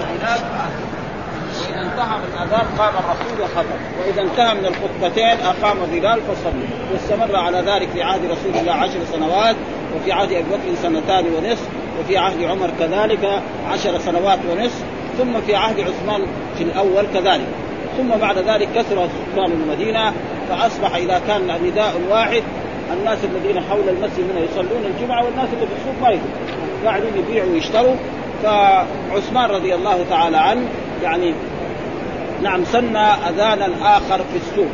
هناك واذا انتهى من الاذان قام الرسول وخطب. وإذا انتهى من الخطبتين أقام الظلال فصلى واستمر على ذلك في عهد رسول الله عشر سنوات وفي عهد أبي بكر سنتان ونصف وفي عهد عمر كذلك عشر سنوات ونصف ثم في عهد عثمان في الأول كذلك. ثم بعد ذلك كثر سكان المدينة فأصبح إذا كان نداء واحد الناس الذين حول المسجد هنا يصلون الجمعة والناس اللي في السوق ما يدرون. قاعدين يبيعوا ويشتروا. فعثمان رضي الله تعالى عنه يعني نعم سن اذانا اخر في السوق.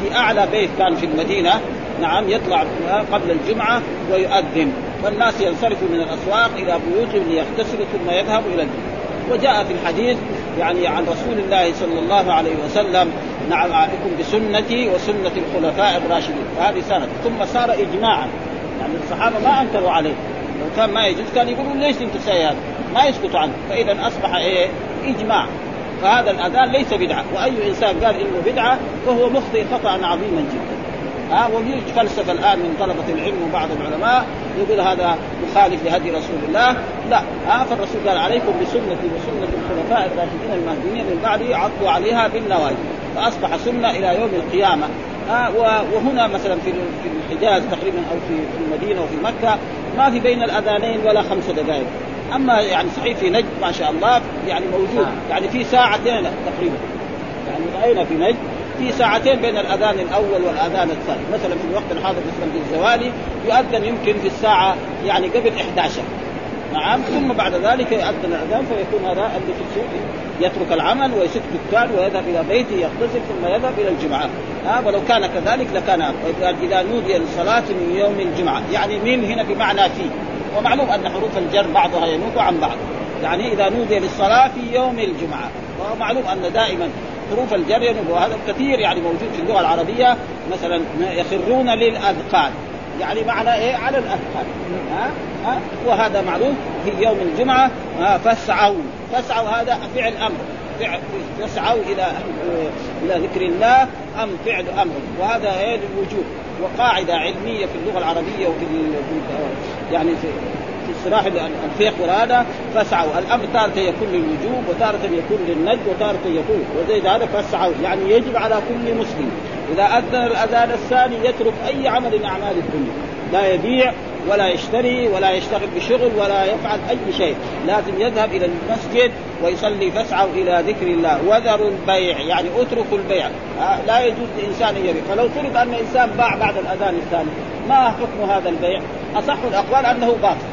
في أعلى بيت كان في المدينة نعم يطلع قبل الجمعة ويؤذن. فالناس ينصرفوا من الأسواق إلى بيوتهم ليغتسلوا ثم يذهبوا إلى الجمعه وجاء في الحديث يعني عن رسول الله صلى الله عليه وسلم نعم عليكم بسنتي وسنة الخلفاء الراشدين. فهذه سنة. ثم صار إجماعا. يعني الصحابة ما أنكروا عليه. كان ما يجوز كان يقولوا ليش أنتم هذا؟ ما يسكتوا عنه. فإذا أصبح إيه؟ إجماع. فهذا الأذان ليس بدعة. وأي إنسان قال إنه بدعة فهو مخطئ خطأ عظيما جدا. ها ويوجد فلسفة الآن من طلبة العلم وبعض العلماء يقول هذا مخالف لهدي رسول الله. لا. ها فالرسول قال عليكم بسنتي وسنة الخلفاء الراشدين المهديين من بعدي عضوا عليها بالنواجذ. فأصبح سنة إلى يوم القيامة. ها وهنا مثلا في في الحجاز تقريبا أو في المدينة وفي مكة ما في بين الأذانين ولا خمس دقائق. أما يعني صحيح في نجد ما شاء الله يعني موجود. يعني في ساعتين تقريبا. يعني راينا في نجد؟ في ساعتين بين الأذان الأول والأذان الثاني. مثلا في الوقت الحاضر مثلا في الزوالي يؤذن يمكن في الساعة يعني قبل 11 نعم ثم بعد ذلك يؤذن الاذان فيكون هذا اللي في السوق يترك العمل ويسك دكان ويذهب إلى بيته يغتسل ثم يذهب إلى الجمعة. ها ولو كان كذلك لكان اذا نودي للصلاه من يوم الجمعة. يعني من هنا بمعنى في ومعلوم أن حروف الجر بعضها ينوب عن بعض. يعني إذا نودي للصلاة في يوم الجمعة. ومعلوم أن دائما حروف الجر ينوب وهذا كثير يعني موجود في اللغة العربية. مثلا يخرون للأذقان. يعني معنى إيه؟ على الأذقان. ها ها وهذا معلوم في يوم الجمعة فاسعوا فاسعوا هذا فعل أمر فعل يسعوا إلى إلى ذكر الله أم فعل أمر. وهذا إيه للوجوب وقاعدة علمية في اللغة العربية وفي يعني في في اصطلاح الفقه وهذا فاسعوا. الأمر تارة يكون للوجوب وتارة يكون للند وتارة يكون وزي هذا فاسعوا. يعني يجب على كل مسلم إذا اذن الاذان الثاني يترك أي عمل من أعمال الدنيا. لا يبيع ولا يشتري ولا يشتغل بشغل ولا يفعل أي شيء. لازم يذهب إلى المسجد ويصلي فاسعوا إلى ذكر الله. وذروا البيع يعني اتركوا البيع. لا يجوز لإنسان يبيع. فلو فرض أن إنسان باع بعد الأذان الثاني ما حكم هذا البيع؟ أصح الأقوال أنه باطل.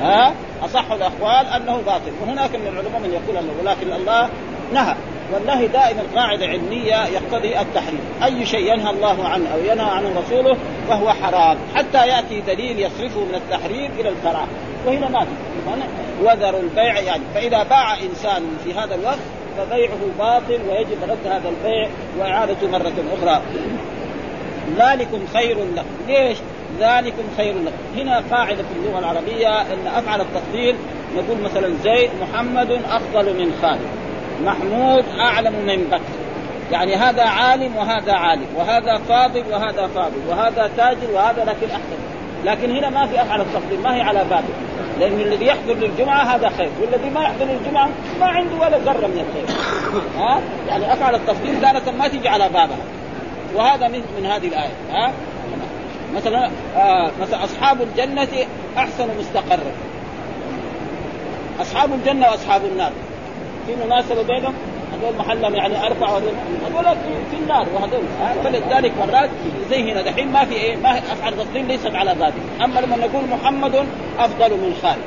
ها أصح الأقوال أنه باطل. وهناك من العلماء من يقول أنه ولكن الله نهى. والنهي دائما قاعدة علمية يقتضي التحريم، أي شيء ينهى الله عنه أو ينهى عنه رسوله فهو حرام، حتى يأتي دليل يصرفه من التحريم إلى الكراهه، وهنا ما في. وذروا البيع يعني. فإذا باع إنسان في هذا الوقت فبيعه باطل ويجب رد هذا البيع واعادته مرة أخرى. ذلكم خير لكم، ليش؟ ذلكم خير لكم. هنا قاعدة في اللغة العربية أن أفعل التفضيل. نقول مثلا زيد محمد أفضل من خالد. محمود أعلم من بكر. يعني هذا عالم وهذا عالم وهذا فاضل وهذا فاضل وهذا تاجر وهذا لكن أحسن. لكن هنا ما في أفعل التفضيل ما هي على بابه. لأن الذي يحضر للجمعة هذا خير والذي ما يحضر للجمعة ما عنده ولا ذرة من الخير. ها؟ يعني أفعل التفضيل تارة ما تجي على بابها وهذا من من هذه الآية. ها؟ مثلا آه مثلا أصحاب الجنة أحسن مستقرا. أصحاب الجنة وأصحاب النار. في مناسبه بينهم هذول محلهم يعني وهذول هذول في النار وهذول. فلذلك مرات زي هنا دحين ما في إيه ما أفعل تفضيل ليست على ذلك. أما لما نقول محمد أفضل من خالد.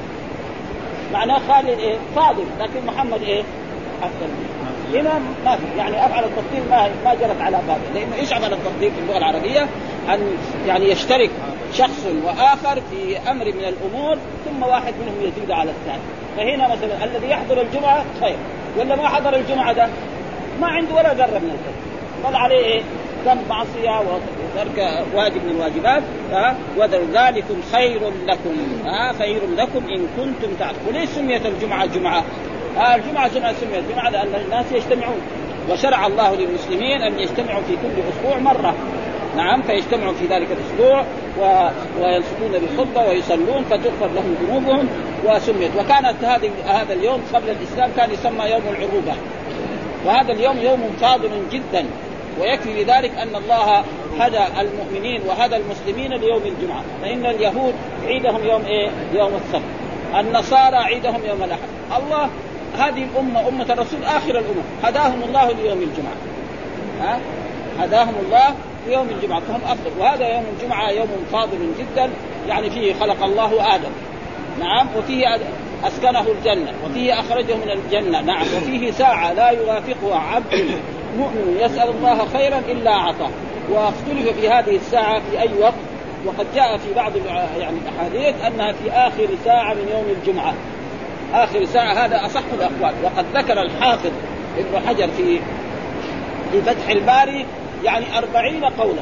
معناه خالد إيه فاضل لكن محمد إيه أفضل هنا ما في يعني أفعل التفضيل ما ما جرت على بابه لأنه إيش عمل التفضيل في اللغة العربية؟ أن يعني يشترك شخص وآخر في أمر من الأمور ثم واحد منهم يزيد على الثاني. فهنا مثلا الذي يحضر الجمعة خير ولا ما حضر الجمعة ده؟ ما عنده ولا ذرة من الخير. بل عليه إيه؟ ذنب معصية وترك واجب من الواجبات ها؟ وذلكم خير لكم ها؟ خير لكم إن كنتم تعلمون. وليش سميت الجمعة جمعة؟ آه الجمعة جمعة سميت جمعه لأن الناس يجتمعون. وشرع الله للمسلمين أن يجتمعوا في كل أسبوع مرة. نعم فيجتمعوا في ذلك الأسبوع و... وينصتون بالخطبة ويصلون فتغفر لهم ذنوبهم وسميت. وكانت هذه هذا اليوم قبل الإسلام كان يسمى يوم العروبة. وهذا اليوم يوم فاضل جدا. ويكفي بذلك أن الله هدى المؤمنين وهدى المسلمين ليوم الجمعة. فإن اليهود عيدهم يوم إيه؟ يوم السبت. النصارى عيدهم يوم الأحد. الله هذه الأمة أمة الرسول آخر الامم هداهم الله ليوم الجمعة. ها؟ هداهم الله ليوم الجمعة فهم أفضل. وهذا يوم الجمعة يوم فاضل جدا يعني فيه خلق الله آدم. نعم وفيه أسكنه الجنة وفيه أخرجه من الجنة. نعم وفيه ساعة لا يوافقها عبد مؤمن يسأل الله خيرا إلا أعطاه. واختلف في هذه الساعة في أي وقت. وقد جاء في بعض يعني الأحاديث أنها في آخر ساعة من يوم الجمعة. آخر ساعة هذا أصح الأقوال. وقد ذكر الحافظ ابن حجر في في فتح الباري يعني أربعين قولا.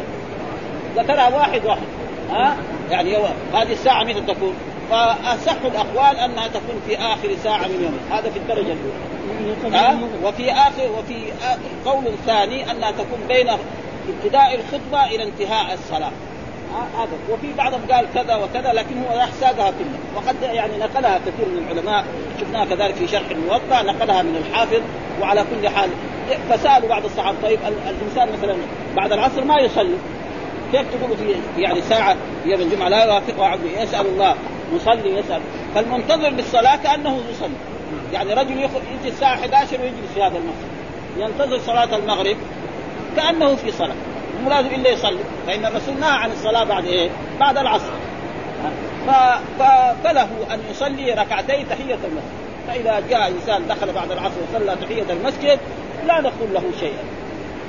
ذكرها واحد واحد. ها؟ يعني هذه الساعة متى تكون؟ فأصح الأقوال أنها تكون في آخر ساعة من يوم هذا في الدرجة الأولى. ها؟ وفي آخر وفي آخر قول ثاني أنها تكون بين ابتداء الخطبة إلى انتهاء الصلاة. هذا وفي بعضهم قال كذا وكذا لكن هو ساقها كلها. وقد يعني نقلها كثير من العلماء. شفناها كذلك في شرح الموطأ نقلها من الحافظ. وعلى كل حال فسألوا بعض الصحابة طيب الإنسان مثلا بعد العصر ما يصلي؟ كيف تقول في يعني ساعة يوم الجمعة لا يوافقها عبد يسأل الله مصلي يسأل. فالمنتظر للصلاه كأنه يصلي. يعني رجل يجي الساعة 11 ويجلس في هذا المسجد. ينتظر صلاة المغرب كأنه في صلاة. مو لازم الا يصلي فإن الرسول نهى عن الصلاة بعد إيه؟ بعد العصر. فله أن يصلي ركعتي تحية المسجد. فإذا جاء إنسان دخل بعد العصر وصلى تحية المسجد لا نقول له شيئا.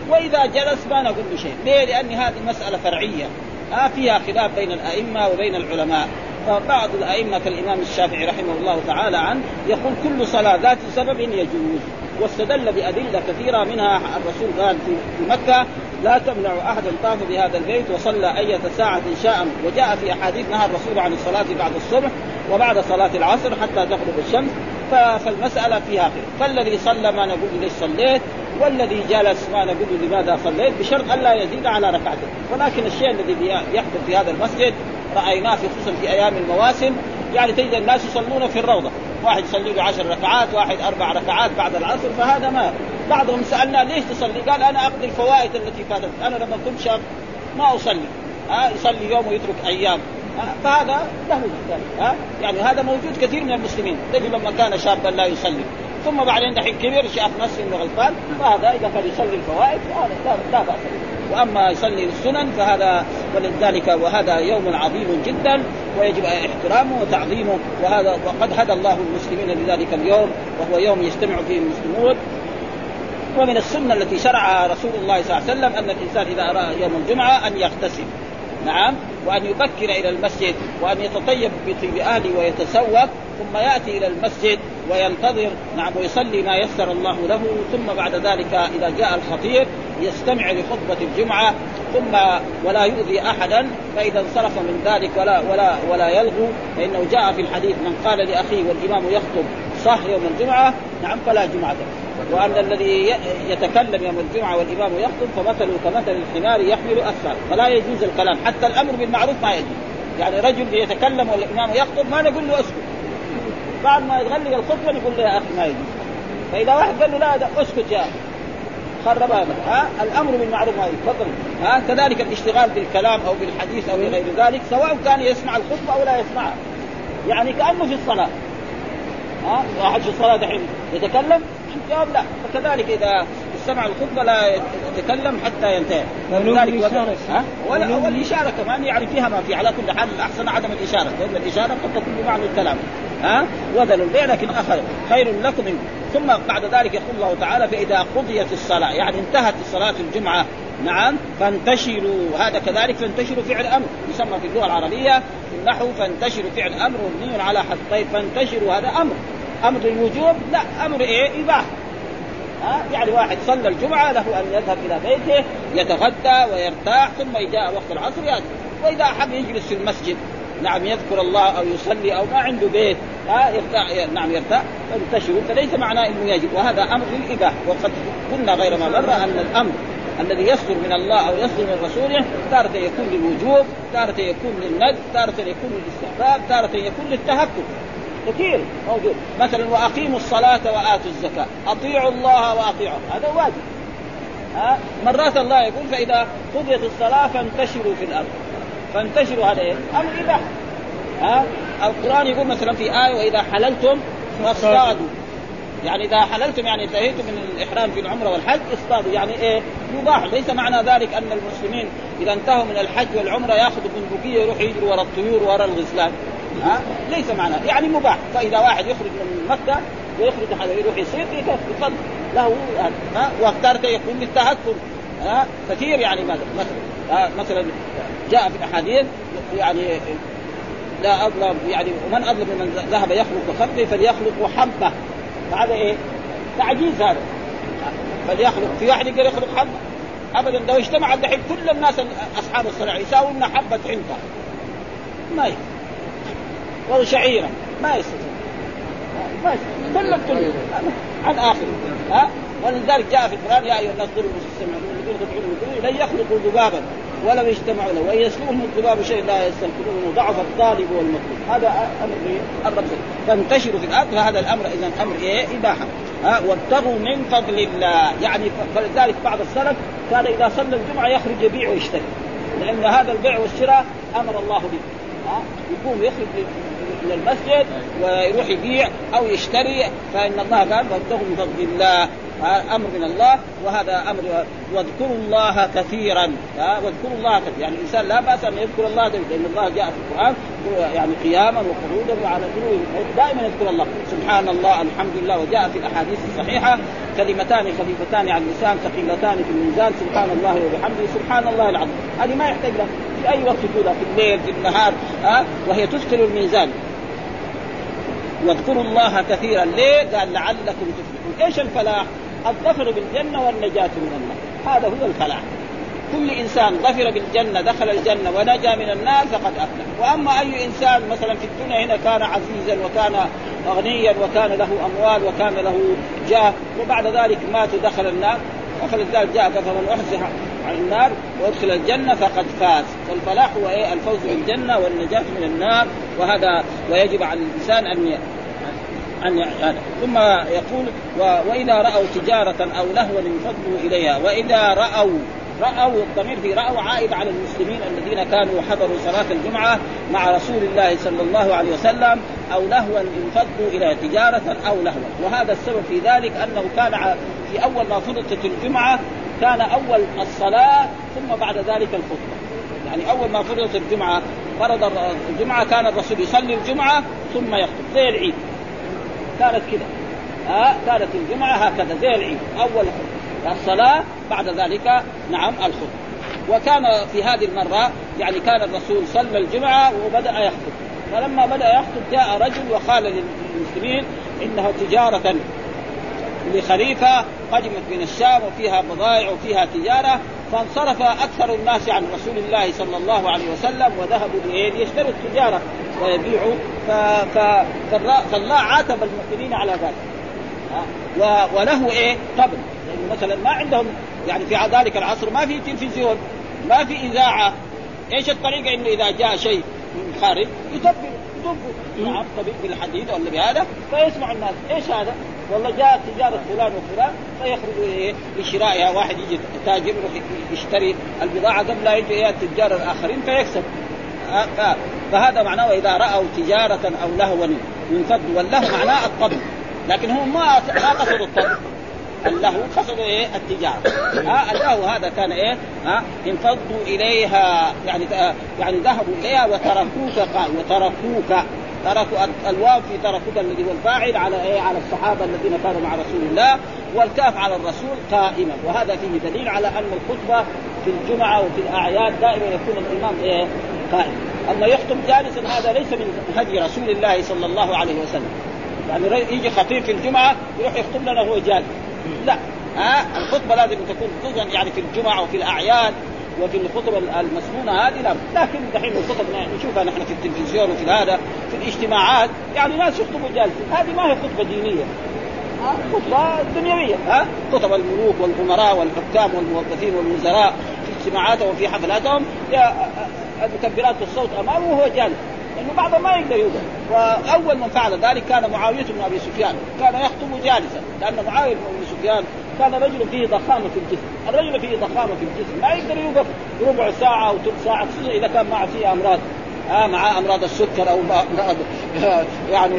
وإذا جلس ما نقول له شيء ليه؟ لأن هذه مسألة فرعية. آه فيها خلاف بين الأئمة وبين العلماء. فبعض الأئمة كالإمام الشافعي رحمه الله تعالى عنه يقول كل صلاة ذات سبب يجوز. واستدل بأدلة كثيرة منها الرسول قال في مكة لا تمنع أحدا طاف بهذا البيت وصلى أية ساعة شاء. وجاء في أحاديث نهى الرسول عن الصلاة بعد الصبح وبعد صلاة العصر حتى تغرب الشمس. فالمسألة فيها خير. فالذي صلى ما نقول ليش صليت والذي جلس ما نقول لماذا صليت بشرط الا يزيد على ركعتين ولكن الشيء الذي يحدث في هذا المسجد رأيناه خصوصا في أيام المواسم. يعني تجد الناس يصلون في الروضة. واحد يصلي له عشر ركعات واحد أربع ركعات بعد العصر فهذا ما بعضهم سألنا ليش تصلي؟ قال أنا أقضي الفوائد التي فاتت أنا لما كنت شاب ما أصلي. ها آه يصلي يوم ويترك أيام. آه فهذا له ها يعني هذا موجود كثير من المسلمين. تجد لما كان شابا لا يصلي. ثم بعدين دحين كبر شاف نفسه إنه غلطان. فهذا إذا كان يصلي الفوائد فهذا لا, لا بأس وأما يصلي السنن فهذا ولذلك وهذا يوم عظيم جدا ويجب احترامه وتعظيمه. وهذا وقد هدى الله المسلمين لذلك اليوم وهو يوم يجتمع فيه المسلمون. ومن السنة التي شرعها رسول الله صلى الله عليه وسلم أن الإنسان إذا اراد يوم الجمعة أن يغتسل. نعم. وأن يبكر إلى المسجد وأن يتطيب بطيب أهله ويتسوق ثم يأتي إلى المسجد وينتظر نعم ويصلي ما يسر الله له ثم بعد ذلك إذا جاء الخطيب يستمع لخطبة الجمعة ثم ولا يؤذي أحدا فإذا انصرف من ذلك ولا ولا ولا يلغو. فإنه جاء في الحديث من قال لأخيه والإمام يخطب صح يوم الجمعة نعم فلا جمعة. وأن الذي يتكلم يوم الجمعة والإمام يخطب فمثله كمثل الحمار يحمل اثقال فلا يجوز الكلام. حتى الأمر بالمعروف ما يجوز. يعني رجل يتكلم والإمام يخطب ما نقول له أسكت. بعد ما يغلق الخطبة نقول له يا أخي ما يجوز. فإذا واحد قال له لا أسكت يا خرب هذا. ها؟ الأمر بالمعروف ما تفضل. ها؟ كذلك الاشتغال بالكلام أو بالحديث أو بغير ذلك سواء كان يسمع الخطبة أو لا يسمعها. يعني كأنه في الصلاة. ها؟ واحد في الصلاة دحين يتكلم؟ الجواب لا. فكذلك إذا استمع الخطبة لا يتكلم حتى ينتهي. ولذلك ها؟ ولا والاشاره كمان يعني فيها ما في على كل حال الاحسن عدم الإشارة. لأن الإشارة قد تكون بمعنى الكلام. ها؟ وذل البيع لكن أخر. خير لكم. ثم بعد ذلك يقول الله تعالى فإذا قضيت الصلاة يعني انتهت صلاة الجمعة نعم فانتشروا هذا كذلك فانتشروا فعل أمر يسمى في اللغة العربية في النحو فانتشروا فعل أمر مبني على حد طيب فانتشروا هذا أمر. أمر للوجوب؟ لا أمر إيه؟ إباحة. ها؟ يعني واحد صلى الجمعة له أن يذهب إلى بيته يتغدى ويرتاح ثم جاء وقت العصر يأتي. وإذا أحب يجلس في المسجد نعم يذكر الله أو يصلي أو ما عنده بيت ها؟ يرتاح نعم يرتاح فانتشروا فليس معناه إنه يجب وهذا أمر للإباحة. وقد قلنا غير ما مر أن الأمر الذي يصدر من الله أو يصدر من رسوله تارة يكون للوجوب، تارة يكون للند، تارة يكون للاستحباب، تارة يكون للتهكم. كثير موجود. مثلا وأقيموا الصلاة وآتوا الزكاة. أطيعوا الله وأطيعوا. هذا واجب. ها؟ مرات الله يقول فإذا قضيت الصلاة فانتشروا في الأرض. فانتشروا هذا إيه؟ أمر اباحه ها؟ القرآن يقول مثلا في آية وإذا حللتم فاصطادوا. يعني إذا حللتم يعني انتهيتم من الإحرام في العمرة والحج اصطادوا يعني إيه؟ يباح ليس معنى ذلك أن المسلمين إذا انتهوا من الحج والعمرة ياخذوا بندقيه يروح يجري وراء الطيور وراء الغزلان. ها؟ ليس معنى. يعني مباح. فإذا واحد يخرج من مكة ويخرج هذا يروح يصير يتفضل له ها؟ واختار يكون للتهكم ها؟ كثير يعني مثلا مثلا جاء في الأحاديث يعني لا أظلم يعني ومن أظلم من ذهب يخلق خلقه فليخلق حبة. فهذا إيه؟ تعجيز هذا. فليخلق في واحد يقدر يخلق حبة؟ ابدا. لو اجتمع الدحين كل الناس أصحاب الصناعه يساوون حبة حنطه ما يستطيع ولا شعيرا ما يستطيع ما يستطيع كلهم كلهم عن اخره ها؟ ولذلك جاء في القرآن يا أيها الناس ضربوا المستمعون الذين تدعون من لن يخلقوا ذبابا. ولو اجتمعوا له. وإن يسلبهم الذباب شيء لا يستنقذونه ضعف الطالب والمطلوب. هذا أمر الرب فانتشروا في الأرض. فهذا الأمر إذا أمر إيه؟ إباحة. ها؟ وابتغوا من فضل الله. يعني فلذلك بعض السلف كان إذا صلى الجمعة يخرج يبيع ويشتري. لأن هذا البيع والشراء أمر الله به. ها؟ يقوم يخرج من المسجد ويروح يبيع أو يشتري فإن الله قال وابتغوا من فضل الله أمر من الله وهذا أمر واذكروا الله كثيرا. واذكروا الله كثيرا. يعني الإنسان لا بأس أن يذكر الله لأن الله جاء في القرآن يعني قياما وقعودا وعلى جنوب دائما يذكر الله. سبحان الله الحمد لله وجاء في الأحاديث الصحيحة كلمتان خفيفتان على اللسان ثقيلتان في الميزان سبحان الله وبحمده سبحان الله العظيم. هذه ما يحتاج لها. في أي وقت تقولها في الليل في النهار ها وهي تثقل الميزان. واذكروا الله كثيرا ليه؟ قال لعلكم تفلحون، إيش الفلاح؟ الظفر بالجنة والنجاة من النار، هذا هو الفلاح. كل إنسان ظفر بالجنة دخل الجنة ونجا من النار فقد أفلح، وأما أي إنسان مثلا في الدنيا هنا كان عزيزا وكان غنيا وكان له أموال وكان له جاه وبعد ذلك مات ودخل النار فلذلك جاء فمن احزح عن النار وأدخل الجنة فقد فاز. فالفلاح هو إيه؟ الفوز بالجنة والنجاة من النار وهذا ويجب على الإنسان أن أن هذا ثم يقول و... وإذا رأوا تجارة أو لهوا انفضوا إليها وإذا رأوا رأوا الضمير في رأوا عائد على المسلمين الذين كانوا حضروا صلاة الجمعة مع رسول الله صلى الله عليه وسلم أو لهوا انفضوا إلى تجارة أو لهوا. وهذا السبب في ذلك أنه كان في أول ما فرضت الجمعة كان أول الصلاة ثم بعد ذلك الخطبة. يعني أول ما فرضت الجمعة فرض الجمعة كان الرسول يصلي الجمعة ثم يخطب. زي العيد. كانت كذا ها كانت الجمعة هكذا زي العيد. أول الصلاة بعد ذلك نعم الخطبة وكان في هذه المرة يعني كان الرسول صلى الجمعة وبدأ يخطب. فلما بدأ يخطب جاء رجل وقال للمسلمين إنه تجارة لخليفة قدمت من الشام وفيها بضائع وفيها تجارة فانصرف أكثر الناس عن رسول الله صلى الله عليه وسلم وذهبوا ليشتروا التجارة ويبيعوا. فالله عاتب المؤمنين على ذلك. وله إيه؟ قبل مثلا ما عندهم يعني في ذلك العصر ما في تلفزيون ما في إذاعة. إيش الطريقة إنه إذا جاء شيء من خارج يدبر يدبر نعم طبيب بالحديد ولا بهذا فيسمع الناس إيش هذا؟ والله جاء تجارة فلان وفلان فيخرج إيه لشرائها واحد يجي تاجر يروح يشتري البضاعة قبل لا يجي التجار الآخرين فيكسب. فهذا معناه واذا رأوا تجارة أو لهوا ينفض واللهو معناه الطبع لكن هم ما ما قصدوا الطبع اللهو قصدوا إيه؟ التجارة. ها اللهو هذا كان إيه؟ ها انفضوا إليها يعني يعني ذهبوا إليها وتركوك قال وتركوك. تركوا الواو في تركوك الذي هو الفاعل على إيه؟ على الصحابة الذين كانوا مع رسول الله والكاف على الرسول قائما. وهذا فيه دليل على أن الخطبة في الجمعة وفي الأعياد دائما يكون الإمام إيه؟ قائم. أما يخطب جالسا هذا ليس من هدي رسول الله صلى الله عليه وسلم. يعني يجي خطيب في الجمعة يروح يخطب لنا وهو جالس. لا ها الخطبة لازم تكون خصوصا يعني في الجمعة وفي الأعياد وفي الخطب المسنونه هذه لا لكن دحين الخطب نشوفها نحن في التلفزيون وفي هذا في الاجتماعات يعني ناس يخطبوا جالسين هذه ما هي خطبة دينية. خطبة دنيوية ها خطب الملوك والأمراء والحكام والموظفين والوزراء في اجتماعاتهم وفي حفلاتهم المكبرات الصوت أمامه وهو جالس وبعضهم ما يقدر يوقف وأول من فعل ذلك كان معاوية بن أبي سفيان كان يخطب جالسا لأن معاوية سفيان كان رجل فيه ضخامة في الجسم، الرجل فيه ضخامة في الجسم. ما يقدر يوقف ربع ساعة أو ثلث ساعة خصوصا إذا كان معه فيه أمراض. آه مع أمراض السكر أو امراض يعني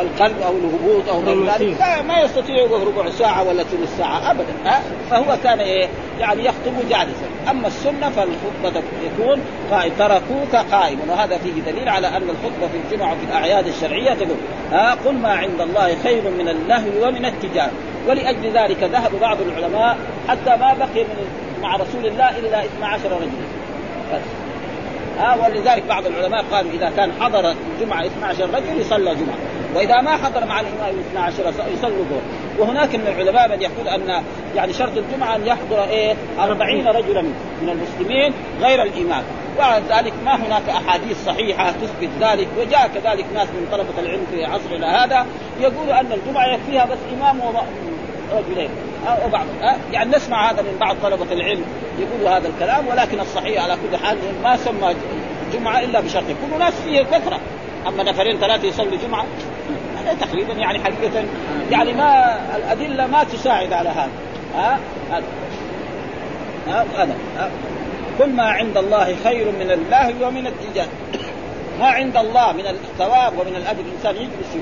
القلب أو الهبوط أو غير ذلك. ما يستطيع ربع ساعة ولا ثلث ساعة ابدا. آه فهو كان إيه؟ يعني يخطب جالسا. أما السنة فالخطبة يكون قائم تركوك قائما. وهذا فيه دليل على أن الخطبة في الجمعة وفي الأعياد الشرعية تقول ها آه قل ما عند الله خير من اللهو ومن التجارة. ولأجل ذلك ذهب بعض العلماء حتى ما بقي من مع رسول الله إلا 12 رجلا. بس. ها ولذلك بعض العلماء قالوا إذا كان حضر الجمعة 12 رجل يصلى جمعة وإذا ما حضر مع الإمام 12 يصلوا ظهر وهناك من العلماء من يقول أن يعني شرط الجمعة أن يحضر إيه 40 رجلا من المسلمين غير الإمام. وعلى ذلك ما هناك أحاديث صحيحة تثبت ذلك وجاء كذلك ناس من طلبة العلم في عصرنا هذا يقولوا أن الجمعة يكفيها بس إمام رجلين وبعض يعني نسمع هذا من بعض طلبة العلم يقولوا هذا الكلام ولكن الصحيح على كل حال ما سمى جمعة إلا بشرط يكونوا ناس فيه كثره أما نفرين ثلاثة يصلي جمعة هذا تقريبا يعني حقيقة. يعني ما الأدلة ما تساعد على هذا. ها هذا. هذا. كل ما عند الله خير من الله ومن التجارة. ما عند الله من الثواب ومن الأجر. الانسان يجلس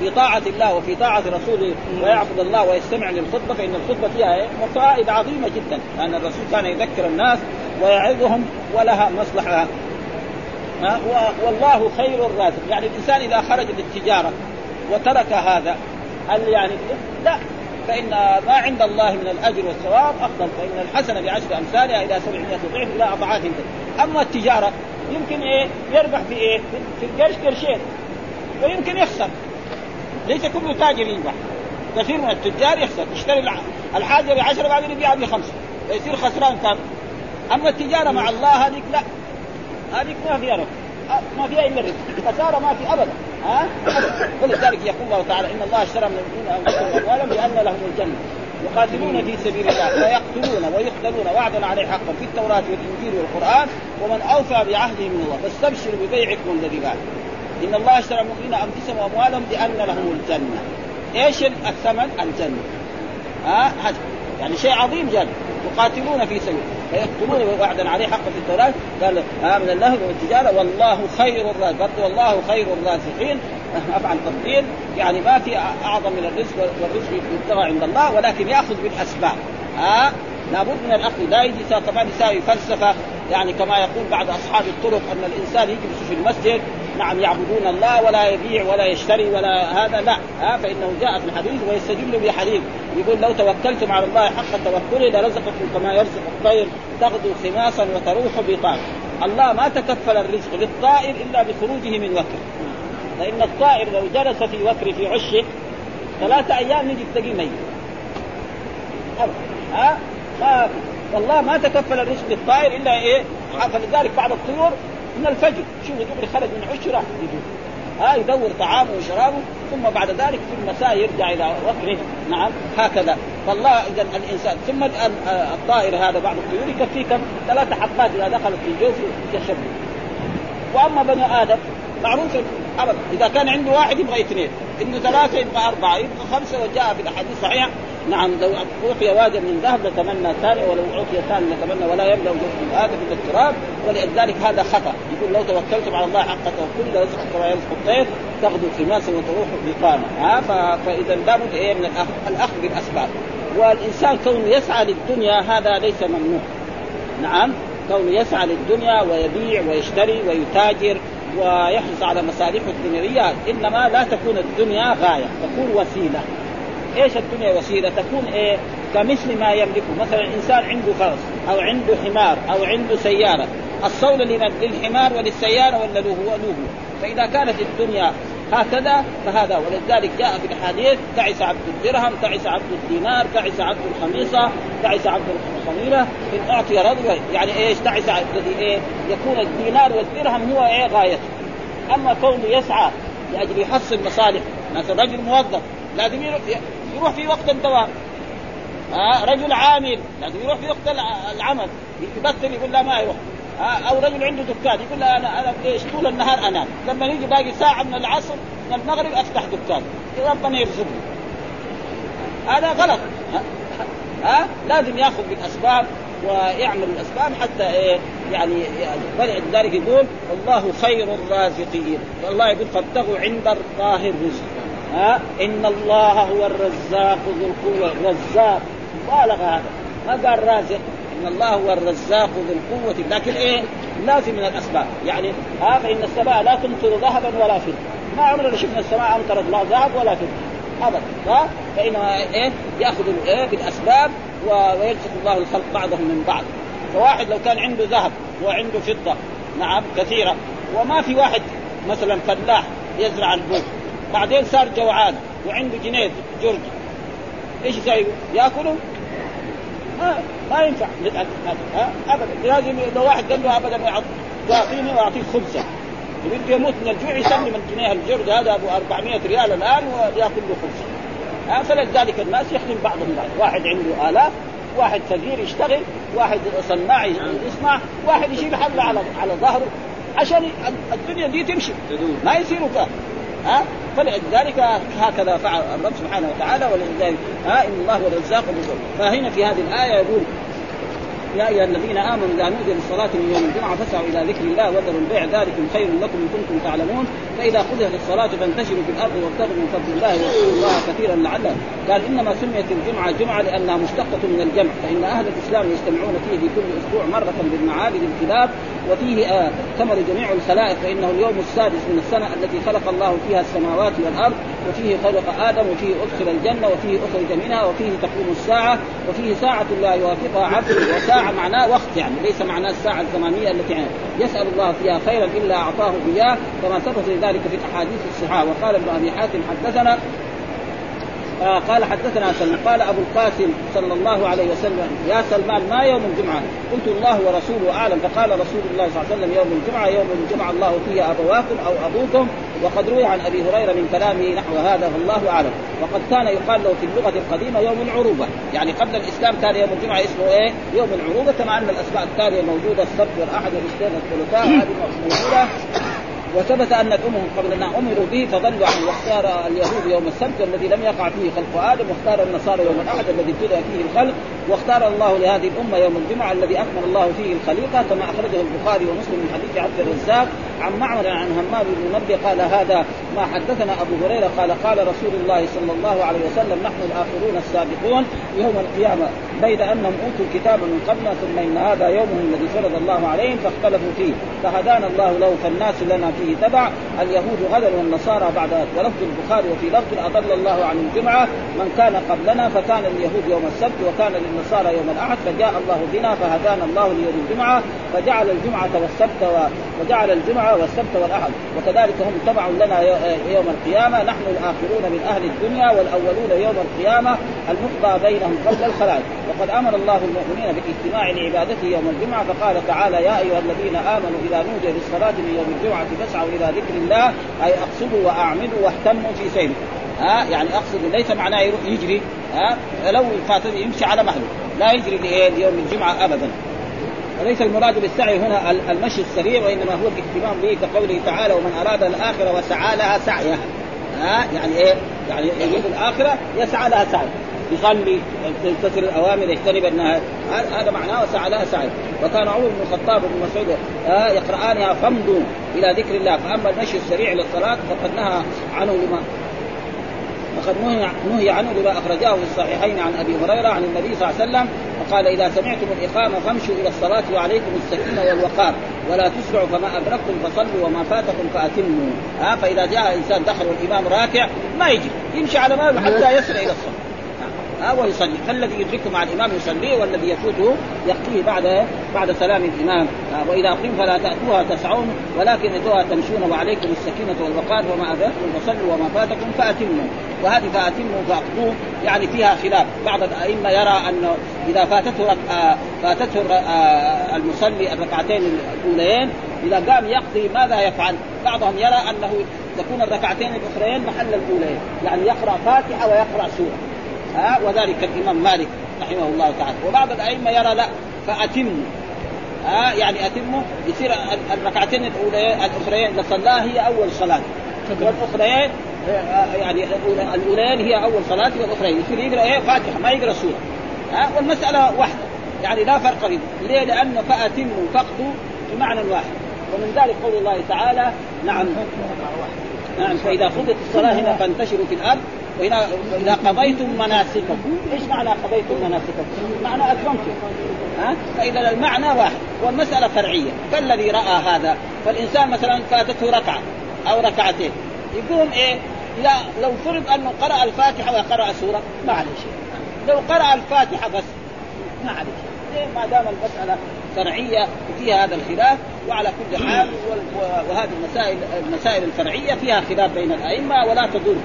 في طاعة الله وفي طاعة رسوله ويعبد الله ويستمع للخطبة فإن الخطبة فيها إيه؟ فوائد عظيمة جدا. لأن الرسول كان يذكر الناس ويعظهم ولها مصلحة. ها؟ والله خير الرازق. يعني الإنسان إذا خرج للتجارة وترك هذا هل يعني؟ لا. فإن ما عند الله من الأجر والثواب أفضل. فإن الحسنة بعشر أمثالها إلى 700 ضعف إلى أضعاف أما التجارة يمكن إيه؟ يربح في إيه؟ في القرش قرشين. ويمكن يخسر. ليس كل تاجر ينجح كثير من التجار يخسر. يشتري الحاجة ب 10 بعدين يبيعها بخمسة. فيصير خسران كم أما التجارة مع الله هذيك لا. هذيك ما فيها ربح. ما فيها إلا الرزق خسارة ما في أبدا. ها؟ ولذلك يقول الله تعالى إن الله اشترى من المؤمنين انفسهم واموالهم بأن لهم الجنة. يقاتلون في سبيل الله ويقتلون ويقتلون. وعدا عليه حقا في التوراة والإنجيل والقرآن. ومن أوفى بعهده من الله فاستبشروا ببيعكم الذي بعد. إن الله اشترى المؤمنين أنفسهم وأموالهم بأن لهم الجنة. إيش الثمن؟ الجنة. ها؟ هذا. يعني شيء عظيم جدا يقاتلون في سبيل. فيقتلون وعدا عليه حقا في التوراة. قال ها من اللهو والتجارة. والله خير الرازقين برضه والله خير الرازقين. أفعل تفضيل. يعني ما في أعظم من الرزق والرزق يبتغى عند الله ولكن يأخذ بالأسباب. ها؟ لابد من الأخذ. لا يجي طبعا يساوي فلسفه يعني كما يقول بعض أصحاب الطرق أن الإنسان يجلس في المسجد نعم يعبدون الله ولا يبيع ولا يشتري ولا هذا لا. ها فإنه جاء في الحديث ويستدل بحديث. يقول لو توكلتم على الله حق التوكل لرزقكم كما يرزق الطير تغدو خماصا وتروح بطان الله ما تكفل الرزق للطائر إلا بخروجه من وكر. فإن الطائر لو جلس في وكر في عشه ثلاثة أيام يجي تلاقيه ميت. ها؟ ما والله ما تكفل الرزق للطائر إلا إيه؟ فلذلك بعض الطيور من الفجر. شوف يقول خرج من عش راح يجوز ها يدور طعامه وشرابه ثم بعد ذلك في المساء يرجع إلى وكره نعم هكذا. فالله اذا الإنسان ثم الطائر هذا بعض الطيور يكفيه كم؟ ثلاث حبات إذا دخلت في جوفه يشرب. وأما بني آدم معروف ابدا إذا كان عنده واحد يبغى اثنين عنده ثلاثة يبغى أربعة يبغى خمسة وجاء في الاحاديث صحيحة نعم لو اعطي وادي من ذهب لتمنى ثاني ولو اعطي ثاني لتمنى ولا يملا جزء آدم الا التراب ولذلك هذا خطأ. يقول لو توكلتم على الله حق توكل لرزقك كما يرزق الطير تغدو خماسا وتروح بطانا ها فإذا لابد إيه من الاخذ الأخذ بالأسباب. والإنسان كونه يسعى للدنيا هذا ليس ممنوع. نعم كونه يسعى للدنيا ويبيع ويشتري ويتاجر ويحرص على مصالحه الدنيوية إنما لا تكون الدنيا غاية. تكون وسيلة. إيش الدنيا وسيله تكون إيه؟ كمثل ما يملكه. مثلا إنسان عنده فرس أو عنده حمار أو عنده سيارة. الصول للحمار وللسيارة ولا له؟ هو له. فإذا كانت الدنيا هكذا فهذا ولذلك جاء في الحديث تعس عبد الدرهم تعس عبد الدينار تعس عبد الخميصة تعس عبد الخميرة. إن أعطي رضي يعني إيش؟ تعس الذي إيه يكون الدينار والدرهم هو إيه؟ غايته أما كونه يسعى لأجل يحصل مصالح مثلا رجل موظف لازم يروح في وقت الدوام. آه رجل عامل لازم يروح في وقت العمل. يبطل يقول لا ما يروح. أو رجل عنده دكان يقول لا أنا أنا إيش طول النهار انام لما يجي باقي ساعة من العصر من المغرب أفتح دكان. ربنا يرزقني. هذا غلط. ها؟ لازم يأخذ بالأسباب ويعمل الأسباب حتى إيه يعني فلذلك يقول الله خير الرازقين. والله يقول فابتغوا عند الله الرزق. ها؟ إن الله هو الرزاق ذو القوة. الرزاق. بالغ هذا. ما قال رازق. إن الله هو الرزاق ذو القوة. لكن إيه؟ لازم من الأسباب. يعني ها؟ فإن السماء لا تمطر ذهبا ولا فضة. ما عمرنا شفنا السماء أمطرت لا ذهب ولا فضة. ابدا. فإنما إيه؟ يأخذ إيه؟ بالأسباب ويرزق الله الخلق بعضهم من بعض. فواحد لو كان عنده ذهب وعنده فضة. نعم كثيرة. وما في واحد مثلا فلاح يزرع البوق بعدين صار جوعان وعنده جنيه جرج. إيش يسوي؟ ياكله؟ ما, ما ينفع. ها ابدا. لازم لو واحد قال له ابدا تعطيني واعطيك خبزة. يريد يموت من الجوع يسلم الجنيه الجرد هذا أبو 400 ريال الآن ويأكل له خبزة. ها فلذلك الناس يخدم بعضهم بعض واحد عنده آلاف واحد فقير يشتغل واحد صناع يصنع واحد يشيل حله على على ظهره عشان الدنيا دي تمشي. ما يصير كافر ها؟ فلذلك هكذا فعل الرب سبحانه وتعالى ولذلك ها إن الله هو الرزاق فهنا في هذه الآية يقول يا أيها الذين آمنوا إذا نودي للصلاة من يوم الجمعة فاسعوا إلى ذكر الله وذروا البيع. ذلكم خير لكم إن كنتم تعلمون. فإذا قضيت الصلاه فانتشروا في الأرض وابتغوا من فضل الله واذكروا الله كثيرا لعلهم. قال إنما سميت الجمعة جمعه لأنها مشتقة من الجمع فإن أهل الإسلام يجتمعون فيه في كل أسبوع مرة بالمعابد الكتاب وفيه آه ثمر جميع الخلائق فإنه اليوم السادس من السنة التي خلق الله فيها السماوات والأرض وفيه خلق آدم وفيه أدخل الجنة وفيه أخرج منها وفيه تقوم الساعة وفيه ساعة لا يوافقها عبد وساعة معناه وقت يعني ليس معناه الساعة الزمانية التي يعني يسأل الله فيها خيرا إلا أعطاه إياه كما ثبت ذلك في الأحاديث الصحاح وقال ابن أبي حاتم حدثنا آه قال حدثنا سلمان قال أبو القاسم صلى الله عليه وسلم يا سلمان ما يوم الجمعة؟ قلت الله ورسوله أعلم فقال رسول الله صلى الله عليه وسلم يوم الجمعة يوم الجمعه الله فيه أبواكم أو أبوكم وقد روي عن أبي هريرة من كلامه نحو هذا والله أعلم وقد كان يقال له في اللغة القديمة يوم العروبة يعني قبل الإسلام كان يوم الجمعة اسمه إيه؟ يوم العروبة كما أن الأسماء التاليه موجودة السبت والأحد والاثنين والثلاثاء هذه موجودة وثبت أن الامم قبل ان أمروا به فضلوا عنه واختار اليهود يوم السبت الذي لم يقع فيه خلق آدم واختار النصارى يوم الأحد الذي ابتدأ فيه الخلق واختار الله لهذه الأمة يوم الجمعة الذي أكمل الله فيه الخليقة كما أخرجه البخاري ومسلم من حديث عبد الرزاق عن معمر عن همام بن منبه قال هذا ما حدثنا أبو هريرة قال قال رسول الله صلى الله عليه وسلم نحن الآخرون السابقون يوم القيامة بيد أنهم أوتوا الكتاب من قبلنا ثم إن هذا يومهم الذي فرض الله عليهم فاختلفوا فيه فهدانا الله له فالناس لنا فيه تبع اليهود غدا والنصارى بعد ولفظ البخاري وفي لفظ أضل الله عن الجمعة من كان قبلنا فكان اليهود يوم السبت وكان للنصارى يوم الأحد فجاء الله بنا فهدانا الله ليوم الجمعة فجعل الجمعة والسبت وجعل الجمعة والسبت والأحد. وكذلك هم تبع لنا يوم القيامة نحن الآخرون من أهل الدنيا والأولون يوم القيامة المقضى بينهم قبل الخلائق وقد أمر الله المؤمنين بالاجتماع لعبادته يوم الجمعة فقال تعالى يا أيها الذين آمنوا إذا نودي للصلاة من يوم الجمعة فاسعوا إلى ذكر الله أي أقصدوا وأعمدوا واهتموا في سيره ها؟ يعني أقصد ليس معناه يجري ها؟ لو فات يمشي على مهله. لا يجري ليوم الجمعة ابدا. وليس المراد بالسعي هنا المشي السريع وإنما هو الاهتمام به كقوله تعالى ومن أراد الآخرة وسعى لها سعيها. ها؟ يعني إيه؟ يعني يريد الآخرة يسعى لها سعي. يصلي يمتثل الأوامر يجتنب النهي. هذا معناه وسعى لها سعي. وكان عمر بن الخطاب وابن مسعود آه يقرآنها فامضوا إلى ذكر الله. فأما المشي السريع للصلاة فقد نهى عنه لما وقد نهي عنه لما أخرجاه في الصحيحين عن أبي هريرة عن النبي صلى الله عليه وسلم فقال إذا سمعتم الإقامة فامشوا إلى الصلاة وعليكم السكينة والوقار ولا تسرعوا فما أدركتم فصلوا وما فاتكم فأتموا. ها فإذا جاء إنسان دخل والإمام راكع ما يجي يمشي على ماله حتى يسرع إلى الصلاة. ها ويصلي فالذي يدركه مع الإمام يصلي والذي يفوته يقضيه بعد بعد سلام الإمام. وإذا قيم فلا تأتوها تسعون ولكن أتوها تمشون وعليكم السكينة والوقار وما ادركتم فصلوا وما فاتكم فأتموا. وهذه فأتموا فاقضوا يعني فيها خلاف. بعض الأئمة يرى انه إذا فاتته فاتته المصلي الركعتين الاوليين إذا قام يقضي ماذا يفعل؟ بعضهم يرى أنه تكون الركعتين الأخرين محل الاوليين يعني يقرأ فاتحة ويقرأ سورة. ها وذلك الإمام مالك رحمه الله تعالى. وبعض الأئمة يرى لا فأتموا. آه يعني اتمه يصير الركعتين الاولى الاخرين اللي صلاها هي أول صلاة. والاخرين آه، يعني الاولين هي أول صلاة والاخرين يصير يقرأ إيه؟ فاتحة ما يقرأ سورة. ها آه والمسألة واحدة. يعني لا فرق بينهم ليه؟ لأنه فأتموا فقدوا بمعنى واحد. ومن ذلك قول الله تعالى نعم. نعم فإذا قضيت الصلاة هنا فانتشروا في الأرض. وإذا إذا قضيتم مناسككم، إيش معنى قضيتم مناسككم؟ معنى أتممتم، ها؟ فإذا المعنى واحد والمسألة فرعية، فالذي رأى هذا فالإنسان مثلا فاتته ركعة أو ركعتين يقوم إيه؟ لا لو فرض أنه قرأ الفاتحة وقرأ سورة ما عليه شيء، لو قرأ الفاتحة بس ما عليه شيء، ما دام المسألة فرعية فيها هذا الخلاف وعلى كل حال وهذه المسائل المسائل الفرعية فيها خلاف بين الأئمة ولا تضر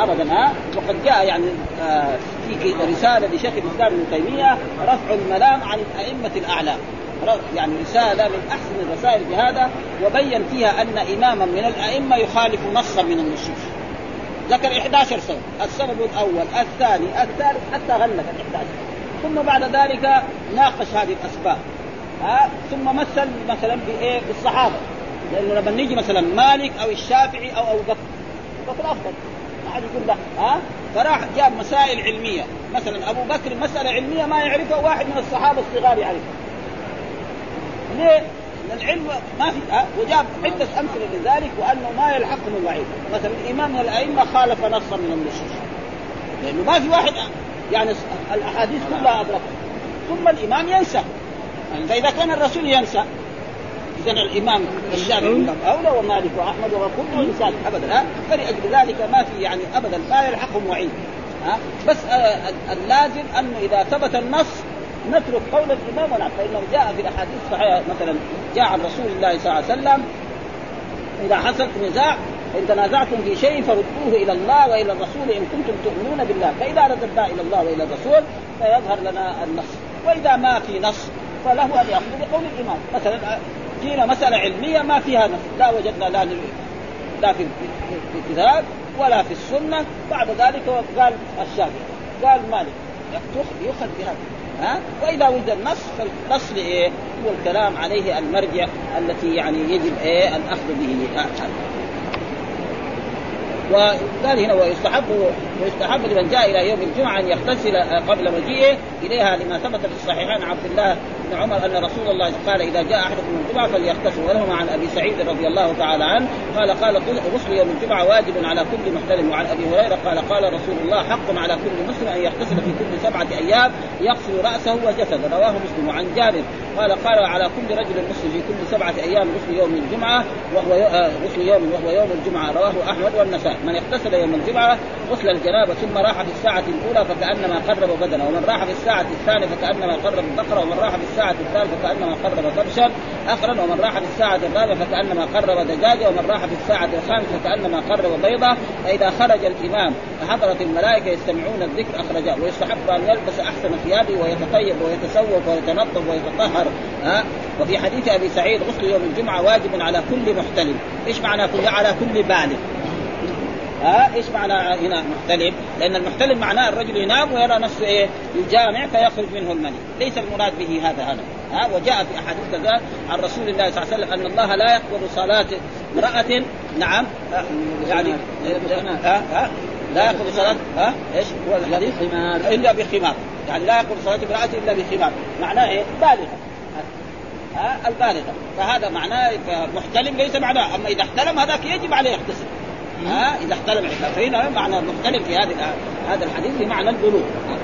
ابدا ها؟ وقد جاء يعني آه، في رسالة لشيخ الإسلام ابن تيمية رفع الملام عن الأئمة الاعلام يعني رسالة من أحسن الرسائل بهذا وبين فيها أن إماما من الأئمة يخالف نصا من النصوص. ذكر 11 سبب السبب الأول الثاني الثالث حتى غلق ال 11 ثم بعد ذلك ناقش هذه الأسباب ها؟ ثم مثل مثلا بإيه؟ بالصحابة. لأنه لما نيجي مثلا مالك أو الشافعي أو أبو بكر بكر أفضل. ما حد يقول لا ها؟ فراح جاب مسائل علمية. مثلا أبو بكر مسألة علمية ما يعرفها واحد من الصحابة الصغار يعرفها. ليه؟ لأن العلم ما في أه؟ وجاب عدة أمثلة لذلك وأنه ما يلحقهم الوعيد. مثلا الإمام من الائمه خالف نصا من النصوص. لأنه ما في واحد يعني الأحاديث كلها ادركها ثم الإمام ينسى. فإذا كان الرسول ينسى اذا الإمام الشافعي من أولى ومالك وأحمد وكل إنسان أبدا ها؟ فلأجل ذلك ما في يعني أبدا لا يلحقهم وعيد ها؟ بس آه اللازم انه إذا ثبت النص نترك قول الإمام ونعم فإنه جاء في الأحاديث الصحيحه مثلا جاء عن رسول الله صلى الله عليه وسلم إذا حصل نزاع إن تنازعتم في شيء فردوه إلى الله وإلى الرسول إن كنتم تؤمنون بالله فإذا رددنا إلى الله وإلى الرسول فيظهر لنا النص وإذا ما في نص فله أن يأخذ بقول الإمام. مثلا جينا مسألة علمية ما فيها نص. لا وجدنا لا لا في الكتاب ولا في السنة. بعد ذلك قال الشافعي قال مالك يؤخذ بهذا. ها؟ وإذا وجد النص فالنص إيه هو الكلام عليه المرجع التي يعني يجب إيه؟ الاخذ به وقال هنا ويستحب ويستحب لمن جاء إلى يوم الجمعة أن يغتسل قبل مجيئه إليها لما ثبت في الصحيحين عبد الله بن عمر أن رسول الله قال إذا جاء أحدكم الجمعه فليغتسل ولهما عن أبي سعيد رضي الله تعالى عنه قال قال غسل يوم الجمعة واجب على كل محتلم وعن أبي هريرة قال قال رسول الله حق على كل مسلم أن يغتسل في كل سبعة أيام يغسل رأسه وجسده رواه مسلم. وعن جابر قال قال على كل رجل مسلم في كل سبعة أيام غسل يوم الجمعة وهو آه، غسل يوم وهو يوم الجمعة رواه أحمد والنسائي. من اغتسل يوم الجمعة غسل الجنابة ثم راح في الساعة الأولى فكأنما قرب بدنه ومن راح في الساعة الثانية فكأنما قرب بقرة ومن راح في الساعة الثالثة فكانما قرب كبشا أخرا ومن راح في الساعة الرابعة فكأنما قرب دجاجه ومن راح في الساعة الخامسة فكأنما قرب بيضة فإذا خرج الإمام فحضرت الملائكة يستمعون الذكر اخرجاه ويستحب أن يلبس أحسن ثيابه ويتطيب ويتسوق ويتنظف ويتطهر. ها؟ وفي حديث أبي سعيد غسل يوم الجمعة واجب على كل محتلم. إيش معنى كل على كل بالغ؟ ها إيش معنى هنا محتلم؟ لأن المحتلم معناه الرجل ينام ويرى نفسه إيه؟ يجامع فيخرج منه المني، ليس المراد به هذا هذا، ها وجاء في أحاديث كذا عن رسول الله صلى الله عليه وسلم أن الله لا يقبل صلاة امرأة. نعم. يعني ها ها لا يقبل صلاة ها إيش؟ هو الحديث؟ إلا بخمار، يعني لا يقبل صلاة امرأة إلا بخمار، معناه إيه؟ بالغة. ها البالغة. فهذا معناه محتلم ليس معناه. أما إذا احتلم هذاك يجب عليه يغتسل. ها؟ إذا احتلم فهنا معنى مختلف في هذا هذا الحديث بمعنى البلوغ. ها؟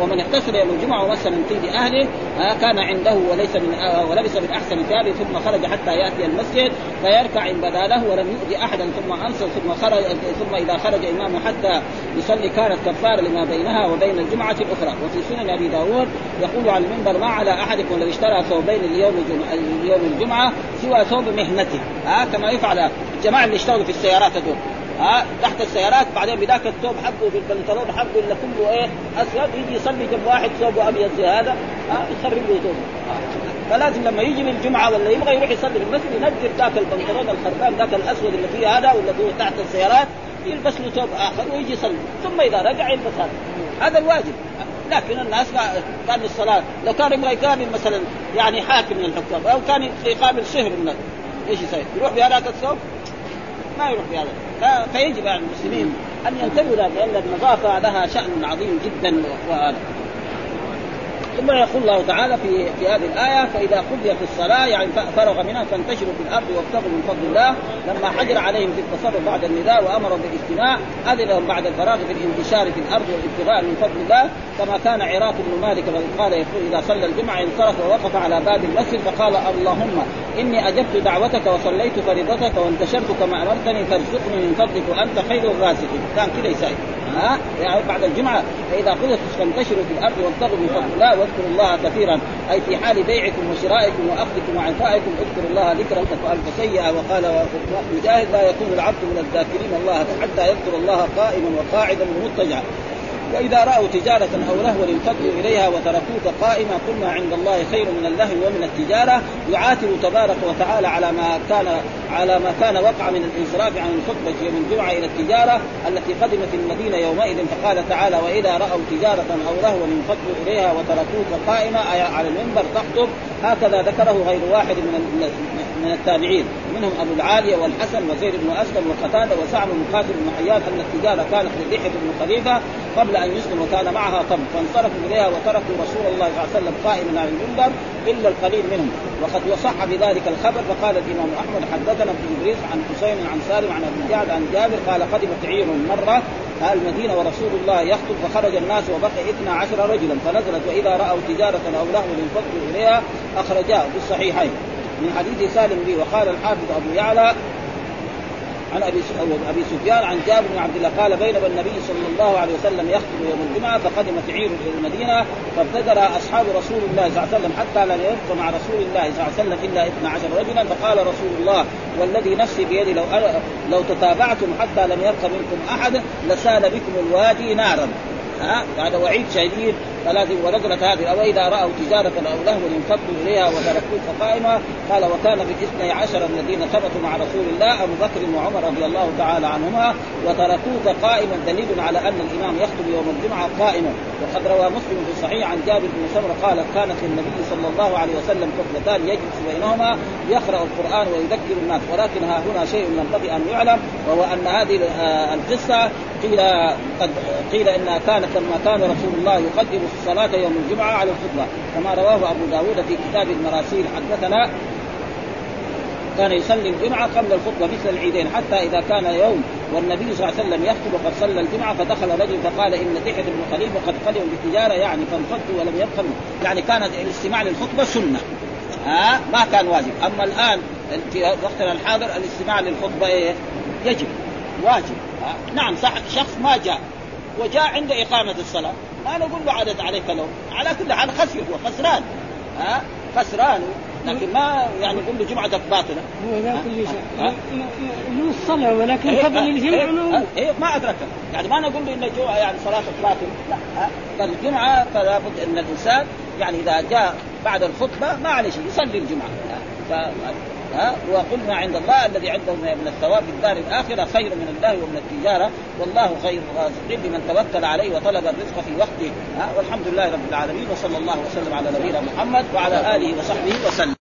ومن اغتسل يوم الجمعة ومس من طيب أهله ها؟ كان عنده وليس من ولبس من أحسن ثيابه ثم خرج حتى يأتي المسجد فيركع إن بدا له ولم يؤذي أحدا ثم أنصر ثم خرج ثم إذا خرج إمامه حتى يصلي كانت كفاره لما بينها وبين الجمعة الأخرى. وفي سنن أبي داود يقول على المنبر ما على أحدكم لو اشترى ثوبين ليوم اليوم الجمعة سوى ثوب مهنته. ها؟ كما يفعل الجماعه اللي يشتغلوا في السيارات هذول. ها تحت السيارات بعدين بذاك الثوب حقه بالبنطلون حقه اللي كله إيه أسود يجي يصلي جنب واحد ثوبه أبيض زي هذا ها يخرب له ثوبه. فلازم لما يجي للجمعه ولا يبغى يروح يصلي في المسجد ينزل ذاك البنطلون الخربان ذاك الأسود اللي فيه هذا ولا هو تحت السيارات يلبس له ثوب آخر ويجي يصلي. ثم إذا رجع يلبس هذا. هذا الواجب. لكن الناس كان الصلاة لو كان يبغى يقابل مثلا يعني حاكم من الحكام أو كان يقابل شهر من إيش يسوي؟ يروح بهذاك الثوب؟ ما يروح بهذا. فيجب على المسلمين أن ينتبهوا لأن النظافه لها شأن عظيم جدا وهذا ثم يقول الله تعالى في في هذه الآية فإذا قضيت الصلاة يعني فرغ منها فانتشروا في الأرض وابتغوا من فضل الله. لما حجر عليهم في التصرف بعد النداء وامرهم بالاجتماع أذن لهم بعد الفراغ في الانتشار في الأرض والابتغاء من فضل الله. كما كان عراق بن مالك قال يقول إذا صلى الجمعة انصرف ووقف على باب المسجد فقال اللهم إني أجبت دعوتك وصليت فريضتك وانتشرت كما أمرتني فارزقني من فضلك وأنت خير الرازقين. كان كذا يسال يعني بعد الجمعة فإذا قلت فانتشروا في الأرض وابتغوا من فضل الله واذكروا الله كثيرا أي في حال بيعكم وشرائكم وأخذكم وعطائكم اذكروا الله ذكرا الف سيئه وقال مجاهد لا يكون العبد من الذاكرين الله حتى يذكر الله قائما وقاعدا ومضطجعا وإذا رأوا تجارة أو لهوا انفضوا إليها وتركوك قائما قل ما عند الله خير من اللهو ومن التجارة. يعاتب تبارك وتعالى على ما كان على ما كان وقع من الانصراف عن الخطبة يوم الجمعة إلى التجارة التي قدمت المدينة يومئذ. فقال تعالى وإذا رأوا تجارة أو لهوا انفضوا إليها وتركوك قائما. على المنبر تخطب هكذا ذكره غير واحد من من التابعين منهم أبو العالية والحسن وزيد بن أسلم وقتادة وسعد بن مقاتل بن حيان أن التجارة كانت للحيه بن خليفة قبل أن يسلم وكان معها طب فانصرفوا إليها وتركوا رسول الله صلى الله عليه وسلم قائما على المنبر إلا القليل منهم. وقد وصح بذلك الخبر فقال الإمام أحمد حدثنا ابن إدريس عن حسين عن سالم عن أبي جعد عن جابر قال قدمت عير مرة المدينة ورسول الله يخطب فخرج الناس وبقي اثنا عشر رجلا فنزلت وإذا رأوا تجارة أو لهوا انفضوا إليها أخرجاه في الصحيحين. من حديث سالم به وقال الحافظ أبو يعلى عن أبي أبي سفيان عن جابر بن عبد الله قال بينما النبي صلى الله عليه وسلم يخطب يوم الجمعة فقدمت عير إلى المدينة فابتدر أصحاب رسول الله صلى الله عليه وسلم حتى لم يبق مع رسول الله صلى الله عليه وسلم إلا 12 رجلا فقال رسول الله والذي نفسي بيدي لو لو تتابعتم حتى لم يبق منكم أحد لسال بكم الوادي نارا. ها؟ هذا وعيد شديد. فلازم ونزلت هذه أو اذا رأوا تجارة أو لهوا انفضوا إليها وتركوك قائمة. قال وكان في الاثني عشر الذين ثبتوا مع رسول الله أبو بكر وعمر رضي الله تعالى عنهما وتركوك قائما. دليل على أن الإمام يخطب يوم الجمعة قائما. وقد روى مسلم في الصحيح عن جابر بن سمرة قال كانت للنبي صلى الله عليه وسلم خطبتان يجلس بينهما يقرأ القرآن ويذكر الناس ولكن ها هنا شيء ينبغي أن يعلم وهو أن هذه آه، القصة قيل قد قيل انها كانت لما كان رسول الله يقدم الصلاة يوم الجمعة على الخطبة كما رواه أبو داود في كتاب المراسيل حدثنا كان يصلي الجمعة قبل الخطبة مثل العيدين حتى إذا كان يوم والنبي صلى الله عليه وسلم يخطب وقد صلى الجمعة فدخل رجل فقال إن دحية بن خليفة قد قدم بالتجارة يعني فانفضوا ولم يبقى يعني كان الاستماع للخطبة سنة. ها؟ ما كان واجب. أما الآن في وقتنا الحاضر الاستماع للخطبة إيه؟ يجب واجب. نعم صح شخص ما جاء وجاء عند إقامة الصلاة. ما نقول له عدد عليك لو. على كل حال خسر هو خسران. ها؟ خسران. لكن ما يعني نقول له جمعتك باطلة. هو لا كل شيء. له الصلاة ولكن إيه، قبل الجمعة إيه, إيه ما ادركها يعني ما نقول له ان الجمعه يعني صلاتك باطلة. لا فالجمعة فلا بد إن الإنسان يعني إذا جاء بعد الخطبة ما عليه شيء يصلي الجمعة. ف... ها وقل ما عند الله الذي عنده من الثواب في الدار الآخرة خير من الله ومن التجارة. والله خير الرازقين لمن توكل عليه وطلب الرزق في وقته. ها والحمد لله رب العالمين وصلى الله وسلم على نبينا محمد وعلى آله وصحبه وسلم.